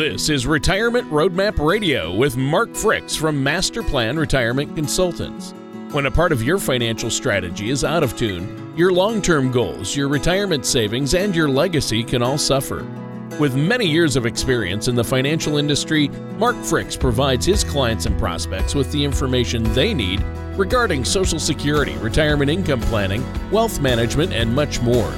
This is Retirement Roadmap Radio with Mark Fricks from Master Plan Retirement Consultants. When a part of your financial strategy is out of tune, your long term goals, your retirement savings, and your legacy can all suffer. With many years of experience in the financial industry, Mark Fricks provides his clients and prospects with the information they need regarding Social Security, retirement income planning, wealth management, and much more.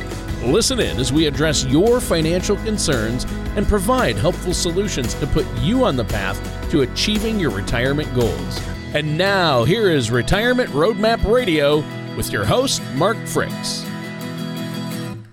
Listen in as we address your financial concerns and provide helpful solutions to put you on the path to achieving your retirement goals. And now, here is Retirement Roadmap Radio with your host, Mark Fricks.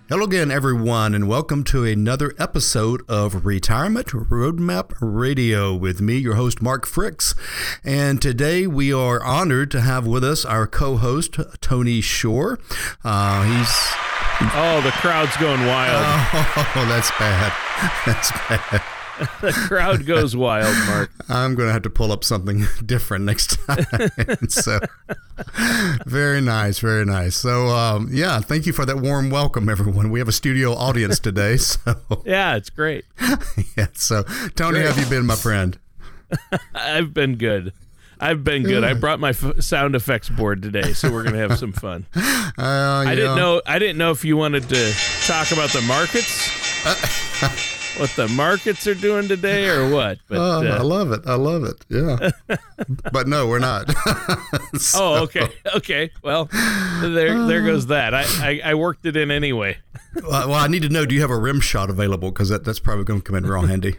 Hello again, everyone, and welcome to another episode of Retirement Roadmap Radio with me, your host, Mark Fricks. And today we are honored to have with us our co host, Tony Shore. Uh, he's Oh, the crowd's going wild. Oh, that's bad. That's bad. the crowd goes wild, Mark. I'm going to have to pull up something different next time. so, very nice, very nice. So, um, yeah, thank you for that warm welcome, everyone. We have a studio audience today. So, yeah, it's great. yeah. So, Tony, great. have you been, my friend? I've been good. I've been good. I brought my f- sound effects board today, so we're gonna have some fun. Uh, I didn't know. I didn't know if you wanted to talk about the markets, what the markets are doing today, or what. But uh, uh, I love it. I love it. Yeah. but no, we're not. so. Oh, okay. Okay. Well, there, there goes that. I, I, I worked it in anyway. well, I need to know. Do you have a rim shot available? Because that, that's probably going to come in real handy.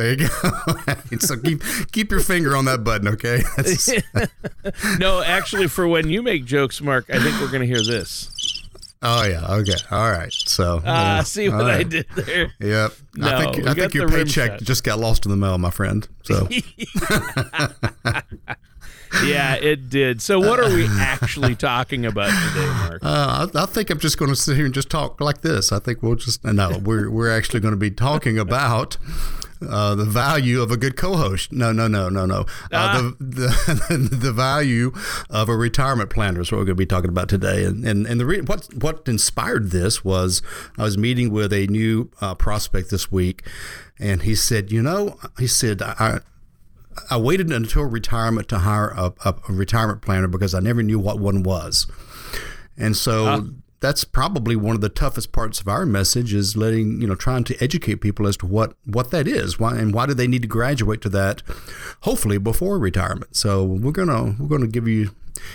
There you go. so keep keep your finger on that button, okay? no, actually, for when you make jokes, Mark, I think we're going to hear this. Oh yeah. Okay. All right. So. Ah, uh, see what right. I did there. Yep. No, I think I think your paycheck just got lost in the mail, my friend. So. yeah, it did. So, what are we actually talking about today, Mark? Uh, I, I, think I'm just going to sit here and just talk like this. I think we'll just no. We're we're actually going to be talking about uh, the value of a good co-host. No, no, no, no, no. Uh, ah. the, the the value of a retirement planner is what we're going to be talking about today. And and, and the re- what what inspired this was I was meeting with a new uh, prospect this week, and he said, you know, he said I. I waited until retirement to hire a, a, retirement planner because I never knew what one was. And so uh, that's probably one of the toughest parts of our message is letting you know trying to educate people as to what what that is why and why do they need to graduate to that hopefully before retirement so we're gonna we're gonna give you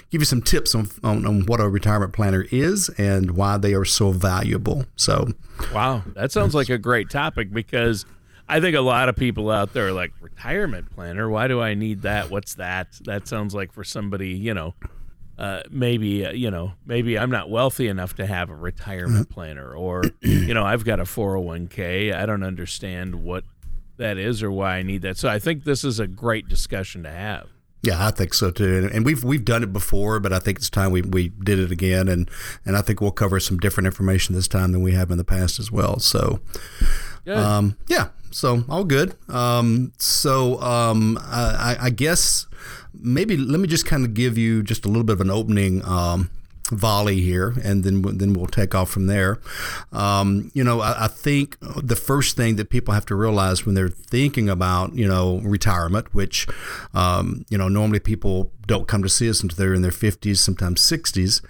give you some tips on, on, on what a retirement planner is and why they are so valuable so wow that sounds like a great topic because I think a lot of people out there are like retirement planner. Why do I need that? What's that? That sounds like for somebody, you know, uh, maybe uh, you know maybe I'm not wealthy enough to have a retirement planner, or you know I've got a 401k. I don't understand what that is or why I need that. So I think this is a great discussion to have. Yeah, I think so too. And we've we've done it before, but I think it's time we, we did it again and and I think we'll cover some different information this time than we have in the past as well. So um, yeah, so all good. Um, so um, I, I guess maybe let me just kind of give you just a little bit of an opening um, volley here, and then then we'll take off from there. Um, you know, I, I, think the first thing that people have to realize when they're thinking about you know retirement, which um, you know normally people don't come to see us until they're in their fifties, sometimes sixties.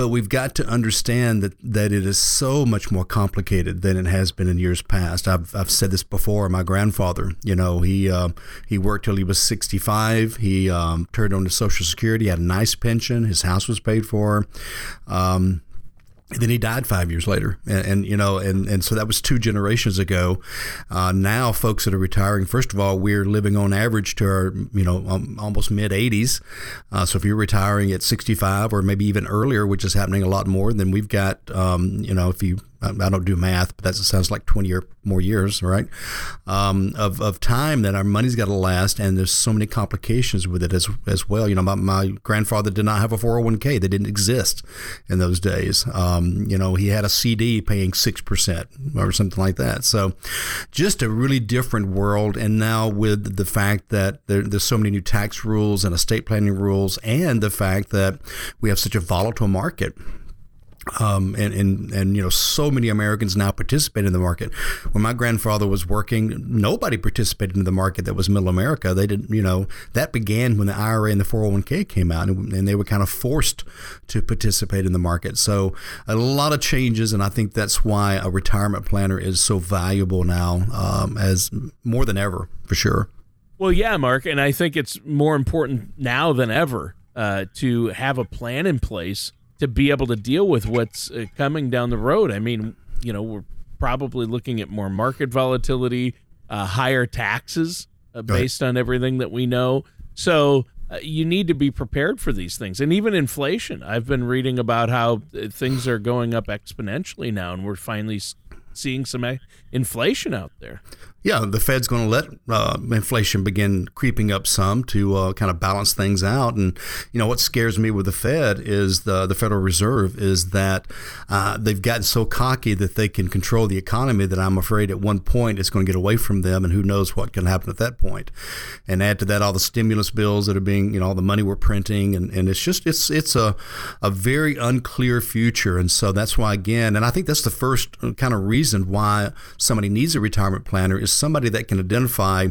But we've got to understand that, that it is so much more complicated than it has been in years past. I've, I've said this before. My grandfather, you know, he uh, he worked till he was 65. He um, turned on to Social Security, had a nice pension. His house was paid for. Um, and then he died five years later, and, and, you know, and, and so that was two generations ago. Uh, now, folks that are retiring, first of all, we're living on average to our, you know, um, almost mid 80s. Uh, so if you're retiring at 65 or maybe even earlier, which is happening a lot more, then we've got, um, you know, if you I don't do math, but that sounds like 20 or more years, right? Um, of, of time that our money's got to last, and there's so many complications with it as, as well. You know, my, my grandfather did not have a 401k, they didn't exist in those days. Um, you know, he had a CD paying 6% or something like that. So just a really different world. And now with the fact that there, there's so many new tax rules and estate planning rules, and the fact that we have such a volatile market Um, and, and and you know so many Americans now participate in the market. When my grandfather was working, nobody participated in the market that was Middle America. They didn't, you know, that began when the IRA and the 401k came out, and, and they were kind of forced to participate in the market. So a lot of changes, and I think that's why a retirement planner is so valuable now, um, as more than ever for sure. Well, yeah, Mark, and I think it's more important now than ever uh, to have a plan in place to be able to deal with what's uh, coming down the road. I mean, you know, we're probably looking at more market volatility, uh, higher taxes uh, based on everything that we know. So uh, you need to be prepared for these things, and even inflation. I've been reading about how uh, things are going up exponentially now, and we're finally seeing some inflation out there. Yeah, the Fed's going to let uh, inflation begin creeping up some to uh, kind of balance things out. And you know what scares me with the Fed is the the Federal Reserve is that uh, they've gotten so cocky that they can control the economy that I'm afraid at one point it's going to get away from them, and who knows what can happen at that point. And add to that all the stimulus bills that are being, you know, all the money we're printing, and, and it's just it's it's a a very unclear future. And so that's why again, and I think that's the first uh, kind of reason why somebody needs a retirement planner is is somebody that can identify,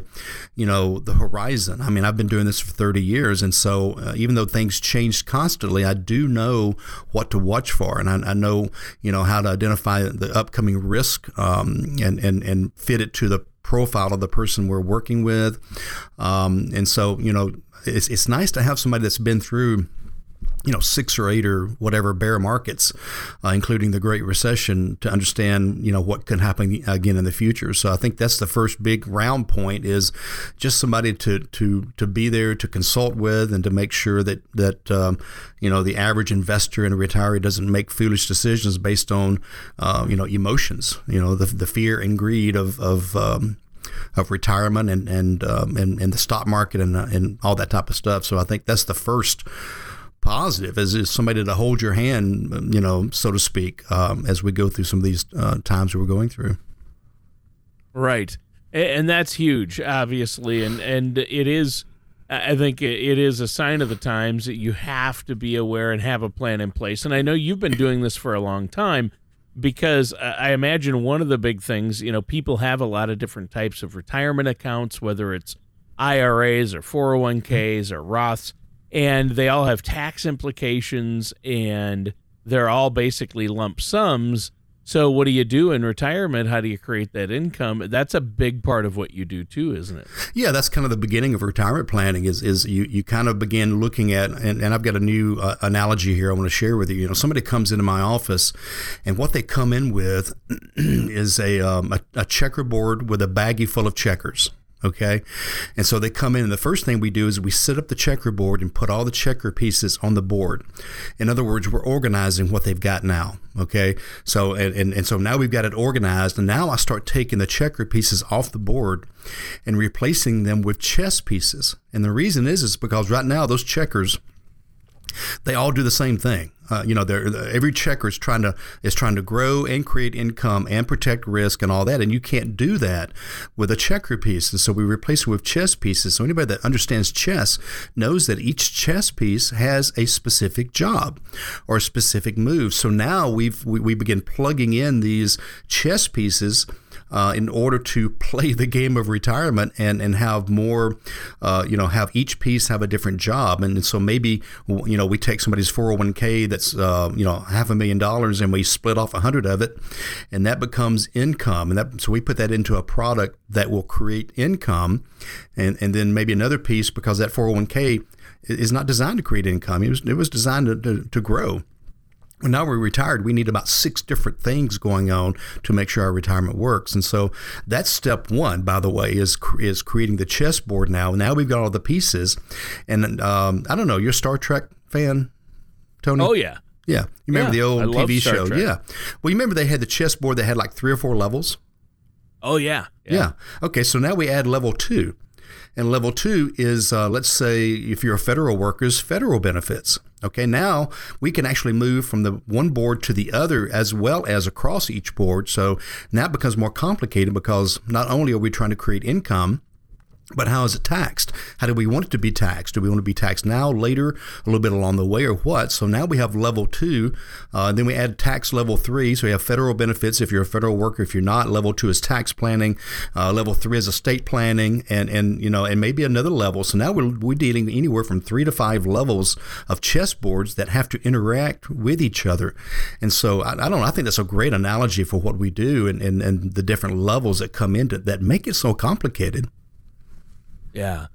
you know, the horizon. I mean, I've been doing this for 30 years, and so uh, even though things change constantly, I do know what to watch for, and I, I know, you know, how to identify the upcoming risk um, and and and fit it to the profile of the person we're working with. Um, and so, you know, it's, it's nice to have somebody that's been through you know six or eight or whatever bear markets, uh, including the Great Recession, to understand you know what can happen again in the future. So I think that's the first big round point is just somebody to to to be there to consult with and to make sure that that um, you know the average investor and retiree doesn't make foolish decisions based on uh, you know emotions. You know the the fear and greed of of um, of retirement and and, um, and and the stock market and uh, and all that type of stuff. So I think that's the first positive as, as somebody to hold your hand, you know, so to speak, um, as we go through some of these uh, times we're going through. Right, and that's huge, obviously, and and it is. I think it is a sign of the times that you have to be aware and have a plan in place. And I know you've been doing this for a long time because I imagine one of the big things, you know, people have a lot of different types of retirement accounts, whether it's IRAs or 401ks or Roths and they all have tax implications and they're all basically lump sums. So what do you do in retirement? How do you create that income? That's a big part of what you do too, isn't it? Yeah, that's kind of the beginning of retirement planning. Is is you you kind of begin looking at, and, and I've got a new uh, analogy here I want to share with you. You know, somebody comes into my office, and what they come in with is a um, a, a checkerboard with a baggie full of checkers. Okay. And so they come in, and the first thing we do is we set up the checkerboard and put all the checker pieces on the board. In other words, we're organizing what they've got now. Okay. So, and, and, and so now we've got it organized. And now I start taking the checker pieces off the board and replacing them with chess pieces. And the reason is, is because right now those checkers, they all do the same thing. Uh, you know, every checker is trying to is trying to grow and create income and protect risk and all that, and you can't do that with a checker piece. And so we replace it with chess pieces. So anybody that understands chess knows that each chess piece has a specific job or a specific move. So now we've we, we begin plugging in these chess pieces uh, in order to play the game of retirement and, and have more, uh, you know, have each piece have a different job. And so maybe, you know, we take somebody's 401k that's, uh, you know, half a million dollars and we split off a hundred of it and that becomes income. And that, so we put that into a product that will create income. And, and then maybe another piece because that 401k is not designed to create income. It was, it was designed to, to, to grow now we're retired, we need about six different things going on to make sure our retirement works. And so that's step one, by the way, is is creating the chessboard now. Now we've got all the pieces. And um, I don't know, you're a Star Trek fan, Tony? Oh, yeah. Yeah. You remember yeah, the old TV show? Trek. Yeah. Well, you remember they had the chessboard that had like three or four levels? Oh, yeah. Yeah. yeah. Okay, so now we add level two. And level two is, uh, let's say, if you're a federal workers, federal benefits. Okay, now we can actually move from the one board to the other as well as across each board. So that becomes more complicated because not only are we trying to create income, but how is it taxed? How do we want it to be taxed? Do we want to be taxed now, later, a little bit along the way, or what? So now we have level two. Uh, then we add tax level three. So we have federal benefits if you're a federal worker. If you're not, level two is tax planning. Uh, level three is estate planning, and and you know, and maybe another level. So now we're we're dealing anywhere from three to five levels of chessboards that have to interact with each other. And so I, I don't know. I think that's a great analogy for what we do and, and and the different levels that come into that make it so complicated. Yeah.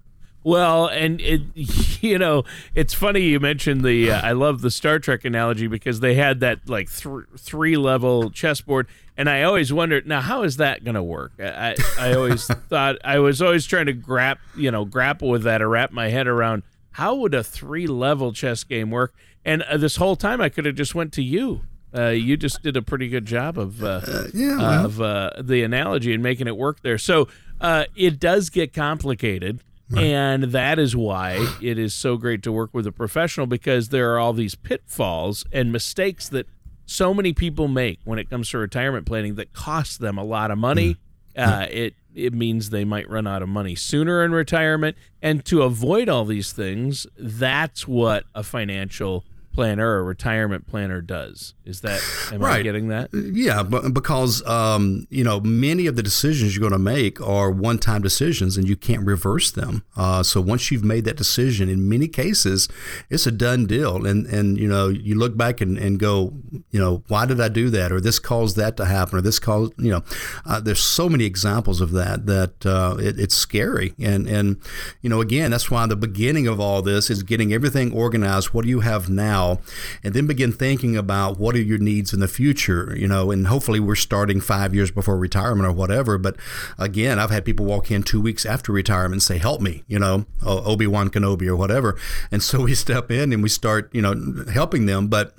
Well, and it, you know, it's funny you mentioned the. Uh, I love the Star Trek analogy because they had that like th- three level chessboard, and I always wondered, now how is that going to work? I I always thought I was always trying to grap you know grapple with that or wrap my head around how would a three level chess game work? And uh, this whole time I could have just went to you. Uh, you just did a pretty good job of uh, uh yeah, well. of uh, the analogy and making it work there. So uh, it does get complicated. Right. And that is why it is so great to work with a professional because there are all these pitfalls and mistakes that so many people make when it comes to retirement planning that cost them a lot of money. Mm. Uh, it it means they might run out of money sooner in retirement. And to avoid all these things, that's what a financial planner or retirement planner does. Is that am right. I getting that? Yeah, but because um, you know many of the decisions you're going to make are one-time decisions, and you can't reverse them. Uh, so once you've made that decision, in many cases, it's a done deal. And and you know you look back and, and go, you know, why did I do that, or this caused that to happen, or this caused, you know, uh, there's so many examples of that that uh, it, it's scary. And and you know again, that's why the beginning of all this is getting everything organized. What do you have now? Now and then begin thinking about what are your needs in the future, you know, and hopefully we're starting five years before retirement or whatever. But again, I've had people walk in two weeks after retirement and say, help me, you know, Obi Wan Kenobi or whatever. And so we step in and we start, you know, helping them. But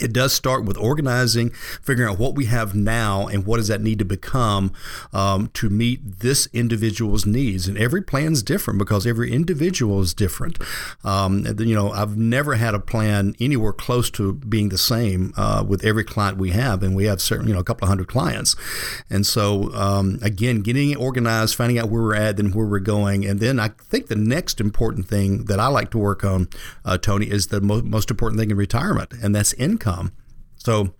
it does start with organizing, figuring out what we have now and what does that need to become um, to meet this individual's needs. And every plan is different because every individual is different. Um, you know, I've never had a plan anywhere close to being the same uh, with every client we have, and we have certain, you know, a couple of hundred clients. And so, um, again, getting organized, finding out where we're at, then where we're going, and then I think the next important thing that I like to work on, uh, Tony, is the mo- most important thing in retirement, and that's income So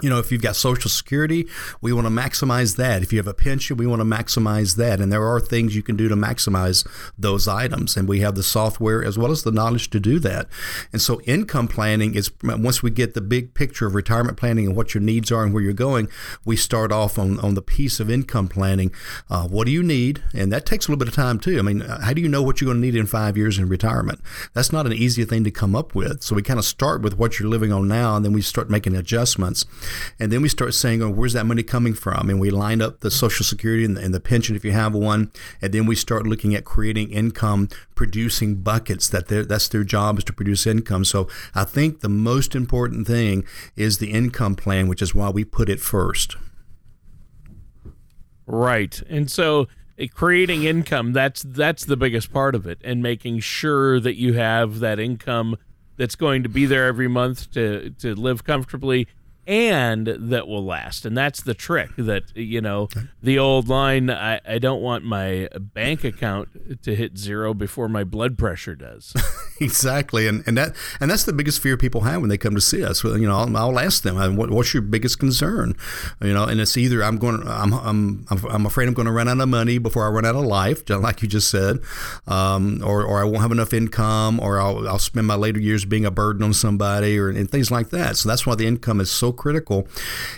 you know, if you've got Social Security, we want to maximize that. If you have a pension, we want to maximize that. And there are things you can do to maximize those items. And we have the software as well as the knowledge to do that. And so, income planning is once we get the big picture of retirement planning and what your needs are and where you're going, we start off on, on the piece of income planning. Uh, what do you need? And that takes a little bit of time too. I mean, how do you know what you're going to need in five years in retirement? That's not an easy thing to come up with. So, we kind of start with what you're living on now, and then we start making adjustments. And then we start saying, oh, where's that money coming from? And we line up the Social Security and the, and the pension if you have one. And then we start looking at creating income producing buckets that that's their job is to produce income. So I think the most important thing is the income plan, which is why we put it first. Right. And so eh, creating income that's that's the biggest part of it and making sure that you have that income that's going to be there every month to to live comfortably and that will last. And that's the trick that, you know, the old line I, I don't want my bank account to hit zero before my blood pressure does. exactly. And, and that and that's the biggest fear people have when they come to see us. You know, I'll, I'll ask them, what, what's your biggest concern? You know, and it's either I'm going to, I'm, I'm, I'm afraid I'm going to run out of money before I run out of life, like you just said, um, or, or I won't have enough income, or I'll, I'll spend my later years being a burden on somebody, or and things like that. So that's why the income is so critical.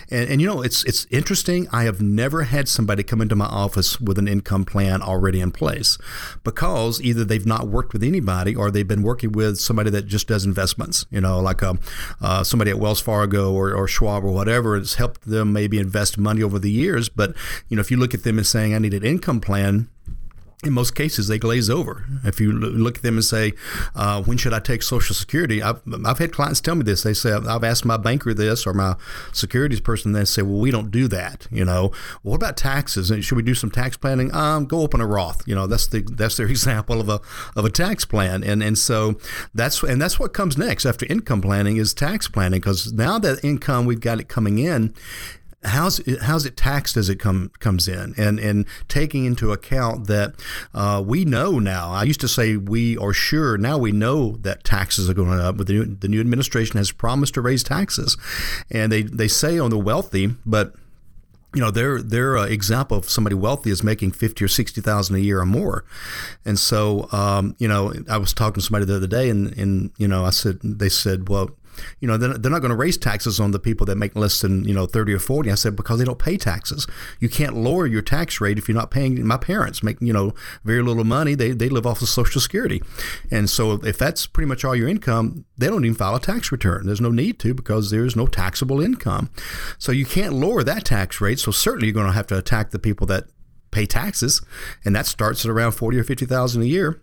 And, and you know, it's it's interesting. I have never had somebody come into my office with an income plan already in place because either they've not worked with anybody or they've been working with somebody that just does investments. You know, like a, um, uh, somebody at Wells Fargo or, or Schwab or whatever. It's helped them maybe invest money over the years. But you know, if you look at them and saying, "I need an income plan," in most cases, they glaze over. If you look at them and say, uh, "When should I take Social Security?" I've, I've had clients tell me this. They say, "I've asked my banker this or my securities person." They say, "Well, we don't do that." You know, well, what about taxes? Should we do some tax planning? Um, go open a Roth. You know, that's the that's their example of a of a tax plan. And and so that's and that's what comes next after income planning is tax planning because now that income we've got it coming in how's it, how's it taxed as it come comes in, and and taking into account that uh, we know now. I used to say we are sure. Now we know that taxes are going up. But the new, the new administration has promised to raise taxes, and they they say on the wealthy, but you know their their uh, example of somebody wealthy is making fifty or sixty thousand a year or more, and so um, you know I was talking to somebody the other day, and and you know I said they said well you know, they're, they're not going to raise taxes on the people that make less than, you know, 30 or 40. I said, because they don't pay taxes. You can't lower your tax rate if you're not paying. My parents make, you know, very little money. They, they live off of Social Security. And so if that's pretty much all your income, they don't even file a tax return. There's no need to because there's no taxable income. So you can't lower that tax rate. So certainly you're going to have to attack the people that pay taxes. And that starts at around 40 or 50,000 a year.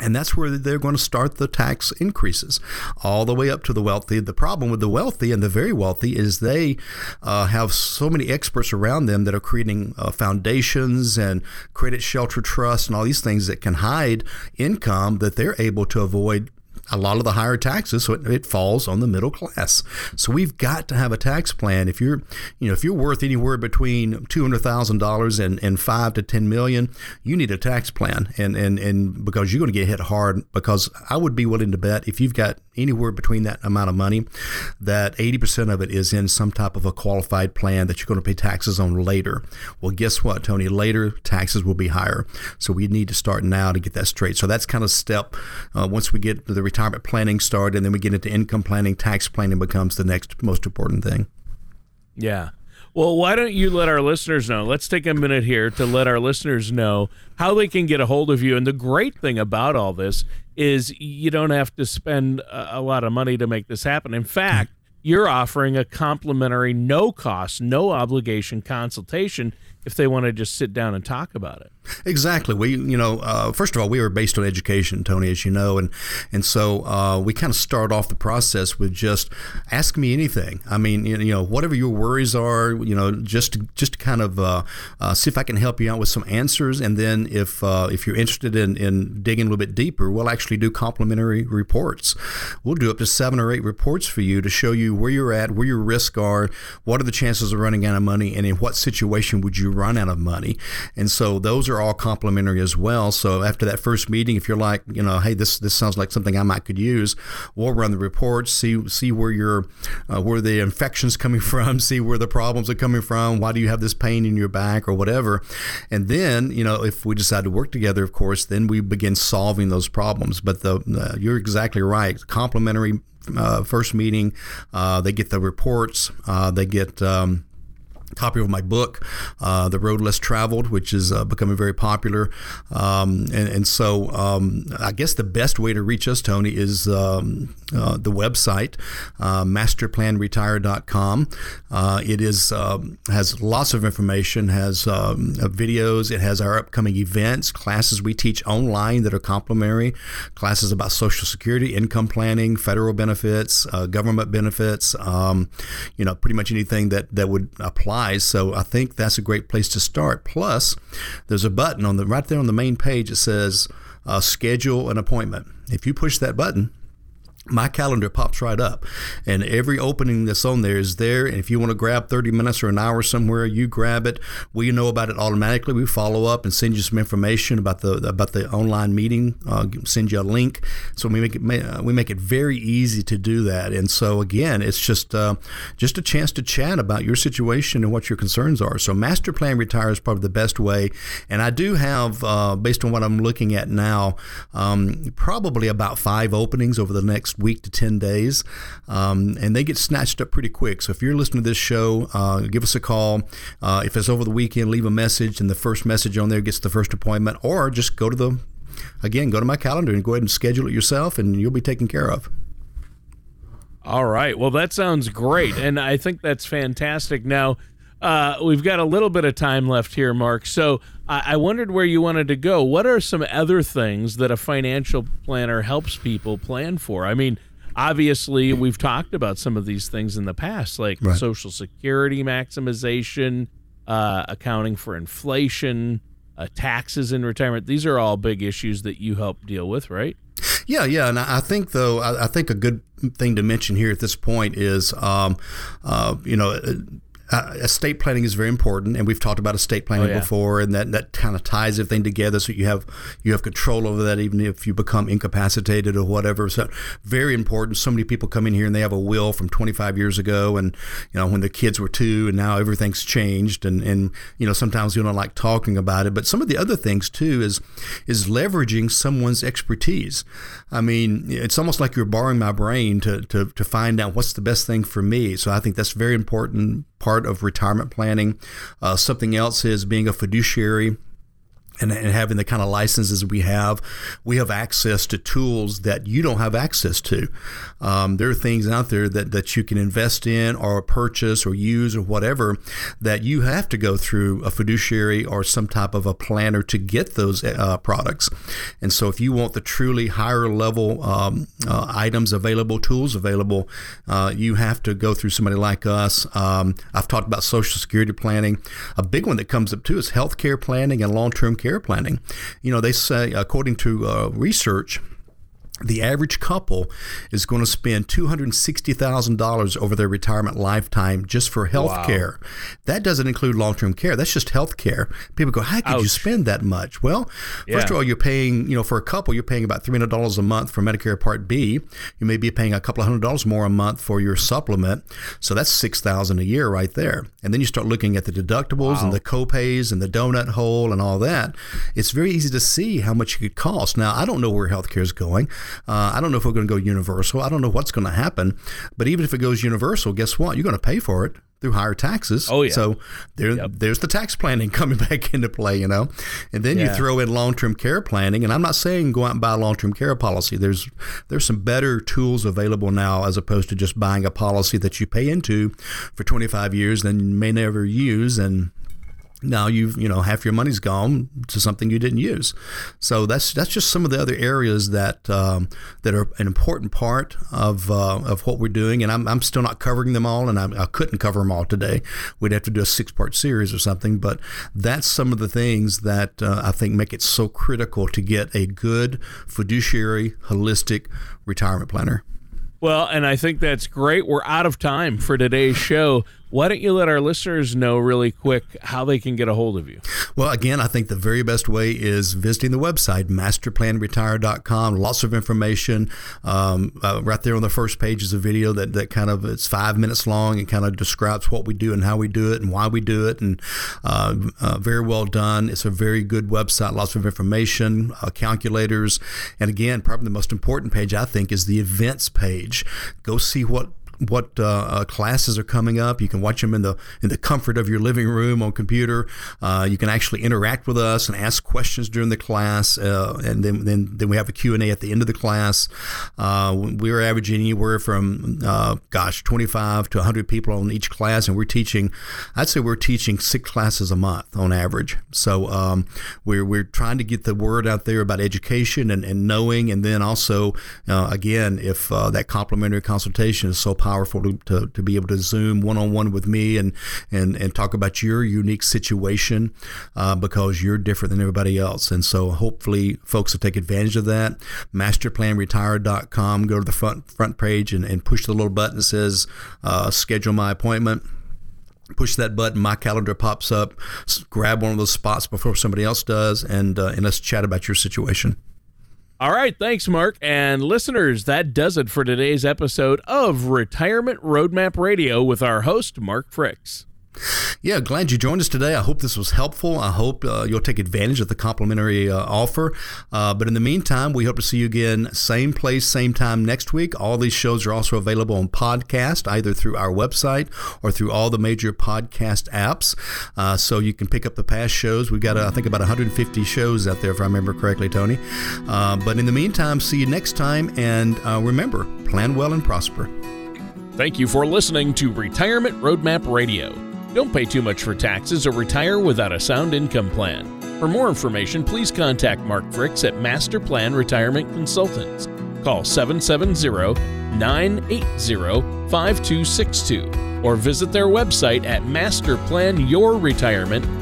And that's where they're going to start the tax increases, all the way up to the wealthy. The problem with the wealthy and the very wealthy is they uh, have so many experts around them that are creating uh, foundations and credit shelter trusts and all these things that can hide income that they're able to avoid a lot of the higher taxes, so it, it, falls on the middle class. So we've got to have a tax plan. If you're, you know, if you're worth anywhere between two hundred thousand dollars and and five to ten million, you need a tax plan, and and and because you're going to get hit hard. Because I would be willing to bet if you've got anywhere between that amount of money, that eighty percent of it is in some type of a qualified plan that you're going to pay taxes on later. Well, guess what, Tony? Later taxes will be higher, so we need to start now to get that straight. So that's kind of step uh, once we get the retirement planning started, and then we get into income planning, tax planning becomes the next most important thing. Yeah. Well, why don't you let our listeners know? Let's take a minute here to let our listeners know how they can get a hold of you. And the great thing about all this is you don't have to spend a, lot of money to make this happen. In fact, you're offering a complimentary, no cost, no obligation consultation if they want to just sit down and talk about it. Exactly. We, you know, uh, first of all, we were based on education, Tony, as you know, and and so uh, we kind of start off the process with just ask me anything. I mean, you know, whatever your worries are, you know, just to, just to kind of uh, uh see if I can help you out with some answers, and then if uh, if you're interested in, in digging a little bit deeper, we'll actually do complimentary reports. We'll do up to seven or eight reports for you to show you where you're at, where your risks are, what are the chances of running out of money, and in what situation would you run out of money. And so those are all complimentary as well. So after that first meeting, if you're like, you know, hey, this this sounds like something I might could use, we'll run the reports, see see where your uh, where the infections coming from, see where the problems are coming from, why do you have this pain in your back or whatever, and then you know if we decide to work together, of course, then we begin solving those problems. But the uh, you're exactly right, complimentary. Uh, first meeting, uh, they get the reports, uh, they get um, copy of my book, uh, The Road Less Traveled, which is uh, becoming very popular. Um, and, and, so um, I guess the best way to reach us, Tony, is um, uh, the website, uh, masterplanretire.com. Uh, it is um, has lots of information, has um, uh, videos, it has our upcoming events, classes we teach online that are complimentary, classes about Social Security, income planning, federal benefits, government benefits, um, you know, pretty much anything that, that would apply so I think that's a great place to start. Plus, there's a button on the right there on the main page. It says uh, schedule an appointment. If you push that button, my calendar pops right up. And every opening that's on there is there. And if you want to grab 30 minutes or an hour somewhere you grab it. We know about it automatically. We follow up and send you some information about the about the online meeting uh, send you a link. So we make it uh, we make it very easy to do that. And so again it's just uh, just a chance to chat about your situation and what your concerns are. So master plan retire is probably the best way. And I do have uh, based on what I'm looking at now um, probably about five openings over the next next week to 10 days. Um, and they get snatched up pretty quick. So if you're listening to this show, uh, give us a call. Uh, if it's over the weekend, leave a message, and the first message on there gets the first appointment, or just go to the, again, go to my calendar and go ahead and schedule it yourself, and you'll be taken care of. All right. Well, that sounds great. And I think that's fantastic. Now, uh, we've got a little bit of time left here, Mark. So I-, I wondered where you wanted to go. What are some other things that a financial planner helps people plan for? I mean, obviously, we've talked about some of these things in the past, like right. Social Security maximization, uh, accounting for inflation, uh, taxes in retirement. These are all big issues that you help deal with, right? Yeah, yeah, and I think though I, think a good thing to mention here at this point is, um, uh, you know uh, estate planning is very important, and we've talked about estate planning oh, yeah. before, and that, that kind of ties everything together, so you have you have control over that, even if you become incapacitated or whatever. So very important. So many people come in here and they have a will from 25 years ago, and you know when the kids were two, and now everything's changed, and and you know sometimes you don't like talking about it, but some of the other things too is is leveraging someone's expertise. I mean, it's almost like you're borrowing my brain to to to find out what's the best thing for me. So I think that's very important part of retirement planning. Uh, something else is being a fiduciary and, and, having the kind of licenses we have, we have access to tools that you don't have access to. Um, there are things out there that, that you can invest in or purchase or use or whatever that you have to go through a fiduciary or some type of a planner to get those uh, products. And so, if you want the truly higher level um, uh, items available, tools available, uh, you have to go through somebody like us. Um, I've talked about Social Security planning. A big one that comes up too is healthcare planning and long term care planning. You know, they say, according to uh, research, the average couple is going to spend $260,000 over their retirement lifetime just for health wow. care. That doesn't include long term care. That's just health care. People go, How could Ouch. you spend that much? Well, yeah. first of all, you're paying, you know, for a couple, you're paying about $300 a month for Medicare Part B. You may be paying a couple of hundred dollars more a month for your supplement. So that's 6000 a year right there. And then you start looking at the deductibles wow. and the copays and the donut hole and all that. It's very easy to see how much it could cost. Now, I don't know where healthcare is going. Uh, I don't know if we're going to go universal. I don't know what's going to happen. But even if it goes universal, guess what? You're going to pay for it through higher taxes. Oh yeah. So there, yep. there's the tax planning coming back into play, you know. And then yeah. you throw in long-term care planning, and I'm not saying go out and buy a long-term care policy. There's there's some better tools available now as opposed to just buying a policy that you pay into for 25 years, then may never use, and now you've you know half your money's gone to something you didn't use so that's that's just some of the other areas that um, that are an important part of uh, of what we're doing and I'm, I'm still not covering them all and I, I couldn't cover them all today we'd have to do a six part series or something but that's some of the things that uh, I think make it so critical to get a good fiduciary holistic retirement planner well, and I think that's great. We're out of time for today's show. Why don't you let our listeners know really quick how they can get a hold of you? Well, again, I think the very best way is visiting the website, masterplanretire.com. Lots of information. Um, uh, right there on the first page is a video that, that kind of, it's five minutes long and kind of describes what we do and how we do it and why we do it. And uh, uh, very well done. It's a very good website, lots of information, uh, calculators. And again, probably the most important page, I think, is the events page. Go see what what uh, uh, classes are coming up. You can watch them in the in the comfort of your living room on computer. Uh, you can actually interact with us and ask questions during the class, uh, and then, then then we have a Q and A at the end of the class. Uh, we're averaging anywhere from uh, gosh 25 to 100 people on each class, and we're teaching. I'd say we're teaching six classes a month on average. So um, we're we're trying to get the word out there about education and, and knowing, and then also again if that complimentary consultation is so powerful to, to, to be able to Zoom one on one with me and, and, and talk about your unique situation uh, because you're different than everybody else. And so hopefully folks will take advantage of that. Masterplanretire.com, go to the front, front page and, and push the little button that says uh, schedule my appointment push that button, my calendar pops up. Grab one of those spots before somebody else does, and uh, and let's chat about your situation. All right, thanks, Mark. And listeners, that does it for today's episode of Retirement Roadmap Radio with our host, Mark Fricks. Yeah, glad you joined us today. I hope this was helpful. I hope uh, you'll take advantage of the complimentary uh, offer. Uh, but in the meantime, we hope to see you again, same place, same time next week. All these shows are also available on podcast, either through our website or through all the major podcast apps. Uh, so you can pick up the past shows. We've got, uh, I think, about 150 shows out there, if I remember correctly, Tony. Uh, but in the meantime, see you next time. And remember, plan well and prosper. Thank you for listening to Retirement Roadmap Radio. Don't pay too much for taxes or retire without a sound income plan. For more information, please contact Mark Fricks at Master Plan Retirement Consultants. Call 770 980 5262 or visit their website at masterplanyourretirement.com.